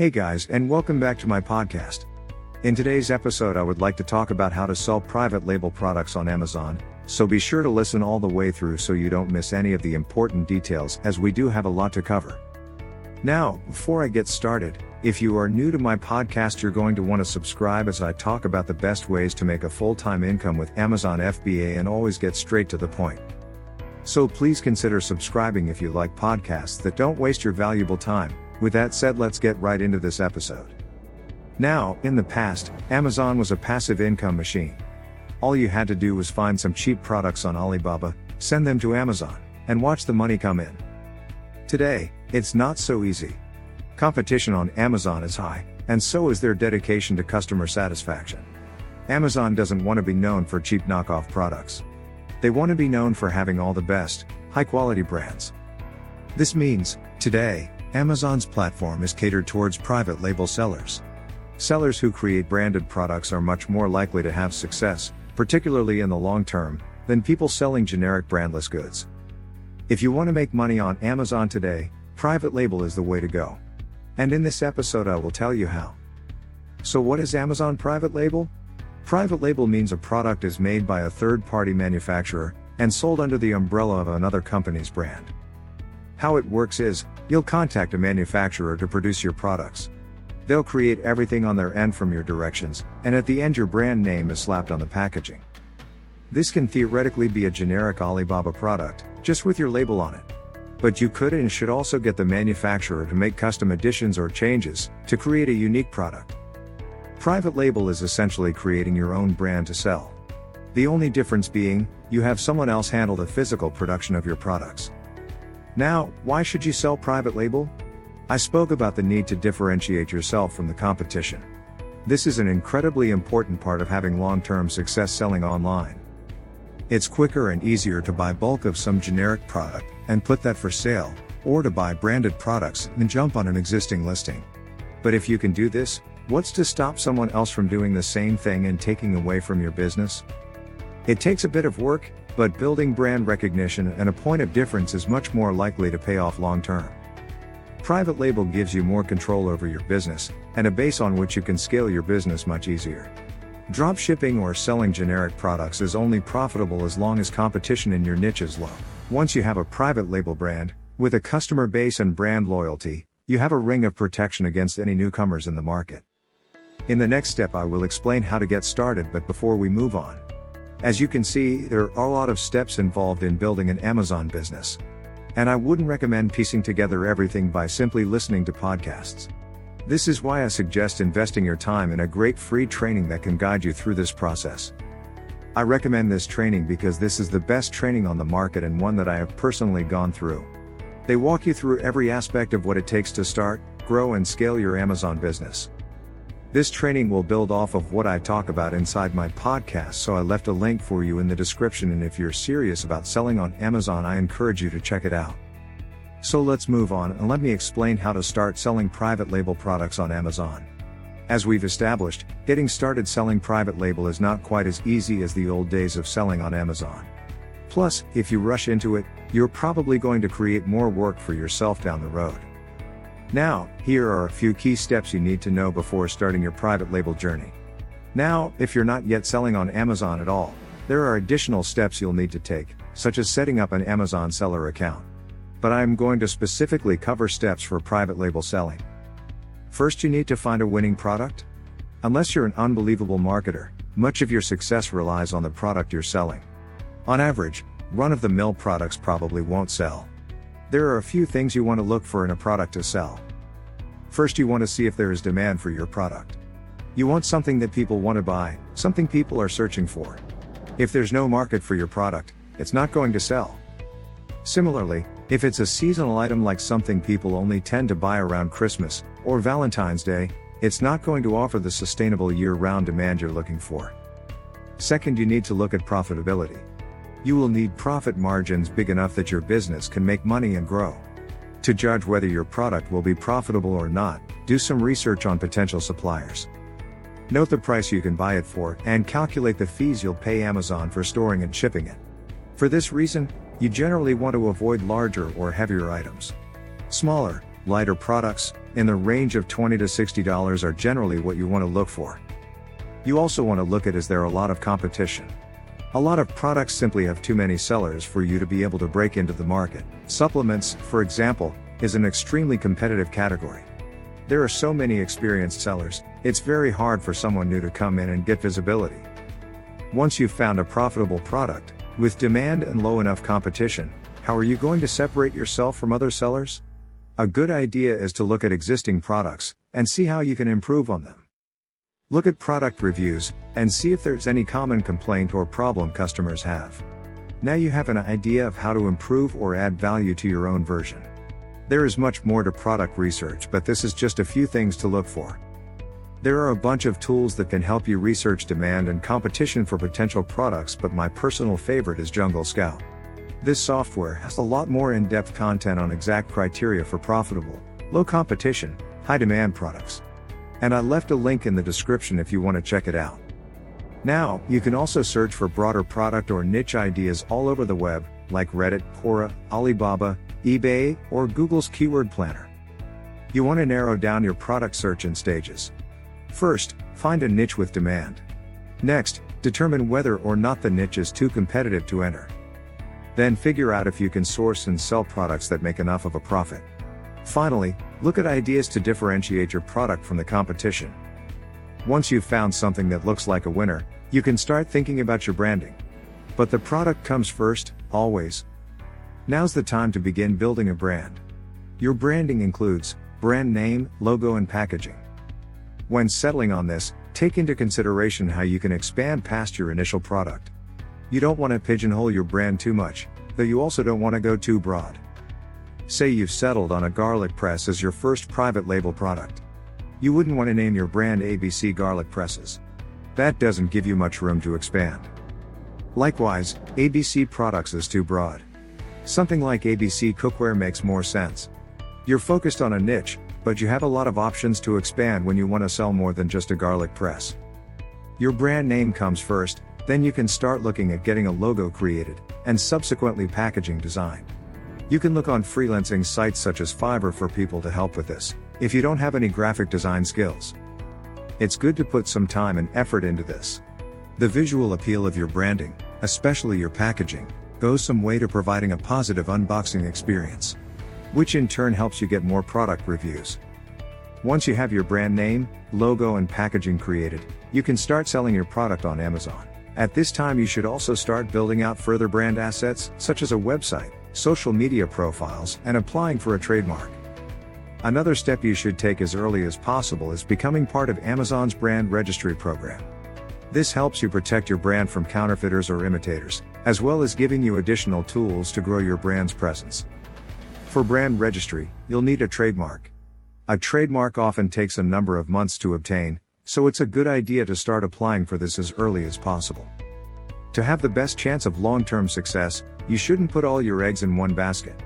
Hey guys, and welcome back to my podcast. In today's episode, I would like to talk about how to sell private label products on Amazon, so be sure to listen all the way through so you don't miss any of the important details, as we do have a lot to cover. Now, before I get started, if you are new to my podcast, you're going to want to subscribe as I talk about the best ways to make a full time income with Amazon FBA and always get straight to the point. So please consider subscribing if you like podcasts that don't waste your valuable time. With that said, let's get right into this episode. Now, in the past, Amazon was a passive income machine. All you had to do was find some cheap products on Alibaba, send them to Amazon, and watch the money come in. Today, it's not so easy. Competition on Amazon is high, and so is their dedication to customer satisfaction. Amazon doesn't want to be known for cheap knockoff products. They want to be known for having all the best, high quality brands. This means, today, Amazon's platform is catered towards private label sellers. Sellers who create branded products are much more likely to have success, particularly in the long term, than people selling generic brandless goods. If you want to make money on Amazon today, private label is the way to go. And in this episode, I will tell you how. So, what is Amazon private label? Private label means a product is made by a third party manufacturer and sold under the umbrella of another company's brand. How it works is, you'll contact a manufacturer to produce your products. They'll create everything on their end from your directions, and at the end, your brand name is slapped on the packaging. This can theoretically be a generic Alibaba product, just with your label on it. But you could and should also get the manufacturer to make custom additions or changes to create a unique product. Private label is essentially creating your own brand to sell. The only difference being, you have someone else handle the physical production of your products. Now, why should you sell private label? I spoke about the need to differentiate yourself from the competition. This is an incredibly important part of having long term success selling online. It's quicker and easier to buy bulk of some generic product and put that for sale, or to buy branded products and jump on an existing listing. But if you can do this, what's to stop someone else from doing the same thing and taking away from your business? It takes a bit of work, but building brand recognition and a point of difference is much more likely to pay off long term. Private label gives you more control over your business, and a base on which you can scale your business much easier. Drop shipping or selling generic products is only profitable as long as competition in your niche is low. Once you have a private label brand, with a customer base and brand loyalty, you have a ring of protection against any newcomers in the market. In the next step, I will explain how to get started, but before we move on, as you can see, there are a lot of steps involved in building an Amazon business. And I wouldn't recommend piecing together everything by simply listening to podcasts. This is why I suggest investing your time in a great free training that can guide you through this process. I recommend this training because this is the best training on the market and one that I have personally gone through. They walk you through every aspect of what it takes to start, grow, and scale your Amazon business. This training will build off of what I talk about inside my podcast, so I left a link for you in the description. And if you're serious about selling on Amazon, I encourage you to check it out. So let's move on and let me explain how to start selling private label products on Amazon. As we've established, getting started selling private label is not quite as easy as the old days of selling on Amazon. Plus, if you rush into it, you're probably going to create more work for yourself down the road. Now, here are a few key steps you need to know before starting your private label journey. Now, if you're not yet selling on Amazon at all, there are additional steps you'll need to take, such as setting up an Amazon seller account but I am going to specifically cover steps for private label selling. First, you need to find a winning product. Unless you're an unbelievable marketer, much of your success relies on the product you're selling. On average, run of the mill products probably won't sell. There are a few things you want to look for in a product to sell. First, you want to see if there is demand for your product. You want something that people want to buy, something people are searching for. If there's no market for your product, it's not going to sell. Similarly, if it's a seasonal item like something people only tend to buy around Christmas or Valentine's Day, it's not going to offer the sustainable year round demand you're looking for. Second, you need to look at profitability. You will need profit margins big enough that your business can make money and grow. To judge whether your product will be profitable or not, do some research on potential suppliers. Note the price you can buy it for and calculate the fees you'll pay Amazon for storing and shipping it. For this reason, you generally want to avoid larger or heavier items. Smaller, lighter products, in the range of 20 to $60 are generally what you want to look for. You also want to look at is there a lot of competition? A lot of products simply have too many sellers for you to be able to break into the market. Supplements, for example, is an extremely competitive category. There are so many experienced sellers, it's very hard for someone new to come in and get visibility. Once you've found a profitable product, with demand and low enough competition, how are you going to separate yourself from other sellers? A good idea is to look at existing products and see how you can improve on them. Look at product reviews and see if there's any common complaint or problem customers have. Now you have an idea of how to improve or add value to your own version. There is much more to product research, but this is just a few things to look for. There are a bunch of tools that can help you research demand and competition for potential products, but my personal favorite is Jungle Scout. This software has a lot more in-depth content on exact criteria for profitable, low competition, high demand products. And I left a link in the description if you want to check it out. Now, you can also search for broader product or niche ideas all over the web, like Reddit, Quora, Alibaba, eBay, or Google's Keyword Planner. You want to narrow down your product search in stages. First, find a niche with demand. Next, determine whether or not the niche is too competitive to enter. Then figure out if you can source and sell products that make enough of a profit. Finally, look at ideas to differentiate your product from the competition. Once you've found something that looks like a winner, you can start thinking about your branding. But the product comes first, always. Now's the time to begin building a brand. Your branding includes brand name, logo, and packaging. When settling on this, take into consideration how you can expand past your initial product. You don't want to pigeonhole your brand too much, though you also don't want to go too broad. Say you've settled on a garlic press as your first private label product. You wouldn't want to name your brand ABC Garlic Presses. That doesn't give you much room to expand. Likewise, ABC Products is too broad. Something like ABC Cookware makes more sense. You're focused on a niche, but you have a lot of options to expand when you want to sell more than just a garlic press. Your brand name comes first, then you can start looking at getting a logo created, and subsequently packaging design. You can look on freelancing sites such as Fiverr for people to help with this, if you don't have any graphic design skills. It's good to put some time and effort into this. The visual appeal of your branding, especially your packaging, goes some way to providing a positive unboxing experience which in turn helps you get more product reviews. Once you have your brand name, logo, and packaging created, you can start selling your product on Amazon. At this time, you should also start building out further brand assets, such as a website, social media profiles, and applying for a trademark. Another step you should take as early as possible is becoming part of Amazon's brand registry program. This helps you protect your brand from counterfeiters or imitators, as well as giving you additional tools to grow your brand's presence. For brand registry, you'll need a trademark. A trademark often takes a number of months to obtain, so it's a good idea to start applying for this as early as possible. To have the best chance of long term success, you shouldn't put all your eggs in one basket.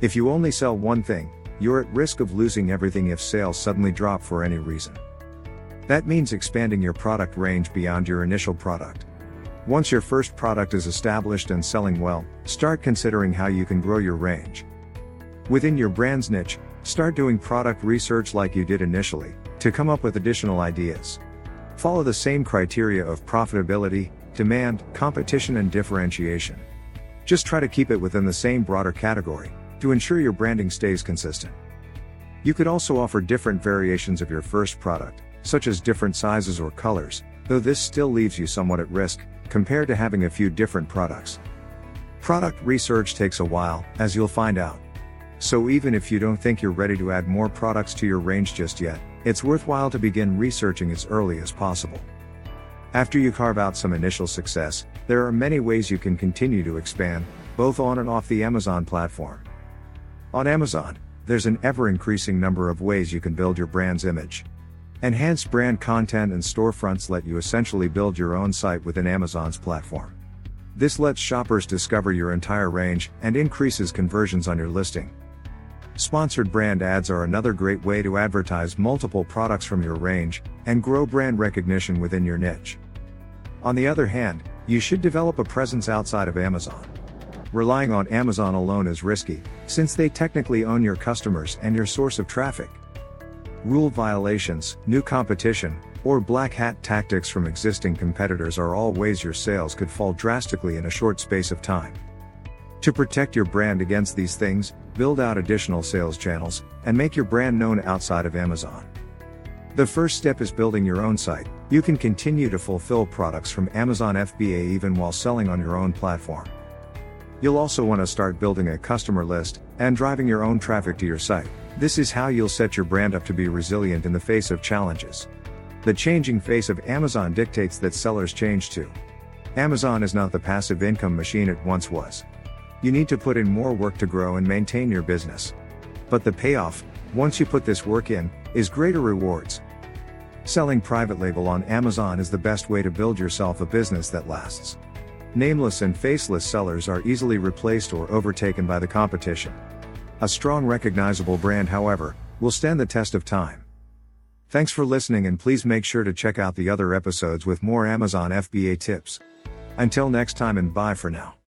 If you only sell one thing, you're at risk of losing everything if sales suddenly drop for any reason. That means expanding your product range beyond your initial product. Once your first product is established and selling well, start considering how you can grow your range. Within your brand's niche, start doing product research like you did initially, to come up with additional ideas. Follow the same criteria of profitability, demand, competition, and differentiation. Just try to keep it within the same broader category, to ensure your branding stays consistent. You could also offer different variations of your first product, such as different sizes or colors, though this still leaves you somewhat at risk, compared to having a few different products. Product research takes a while, as you'll find out. So even if you don't think you're ready to add more products to your range just yet, it's worthwhile to begin researching as early as possible. After you carve out some initial success, there are many ways you can continue to expand, both on and off the Amazon platform. On Amazon, there's an ever increasing number of ways you can build your brand's image. Enhanced brand content and storefronts let you essentially build your own site within Amazon's platform. This lets shoppers discover your entire range and increases conversions on your listing. Sponsored brand ads are another great way to advertise multiple products from your range and grow brand recognition within your niche. On the other hand, you should develop a presence outside of Amazon. Relying on Amazon alone is risky, since they technically own your customers and your source of traffic. Rule violations, new competition, or black hat tactics from existing competitors are all ways your sales could fall drastically in a short space of time. To protect your brand against these things, build out additional sales channels, and make your brand known outside of Amazon. The first step is building your own site. You can continue to fulfill products from Amazon FBA even while selling on your own platform. You'll also want to start building a customer list and driving your own traffic to your site. This is how you'll set your brand up to be resilient in the face of challenges. The changing face of Amazon dictates that sellers change too. Amazon is not the passive income machine it once was. You need to put in more work to grow and maintain your business. But the payoff, once you put this work in, is greater rewards. Selling private label on Amazon is the best way to build yourself a business that lasts. Nameless and faceless sellers are easily replaced or overtaken by the competition. A strong recognizable brand, however, will stand the test of time. Thanks for listening and please make sure to check out the other episodes with more Amazon FBA tips. Until next time and bye for now.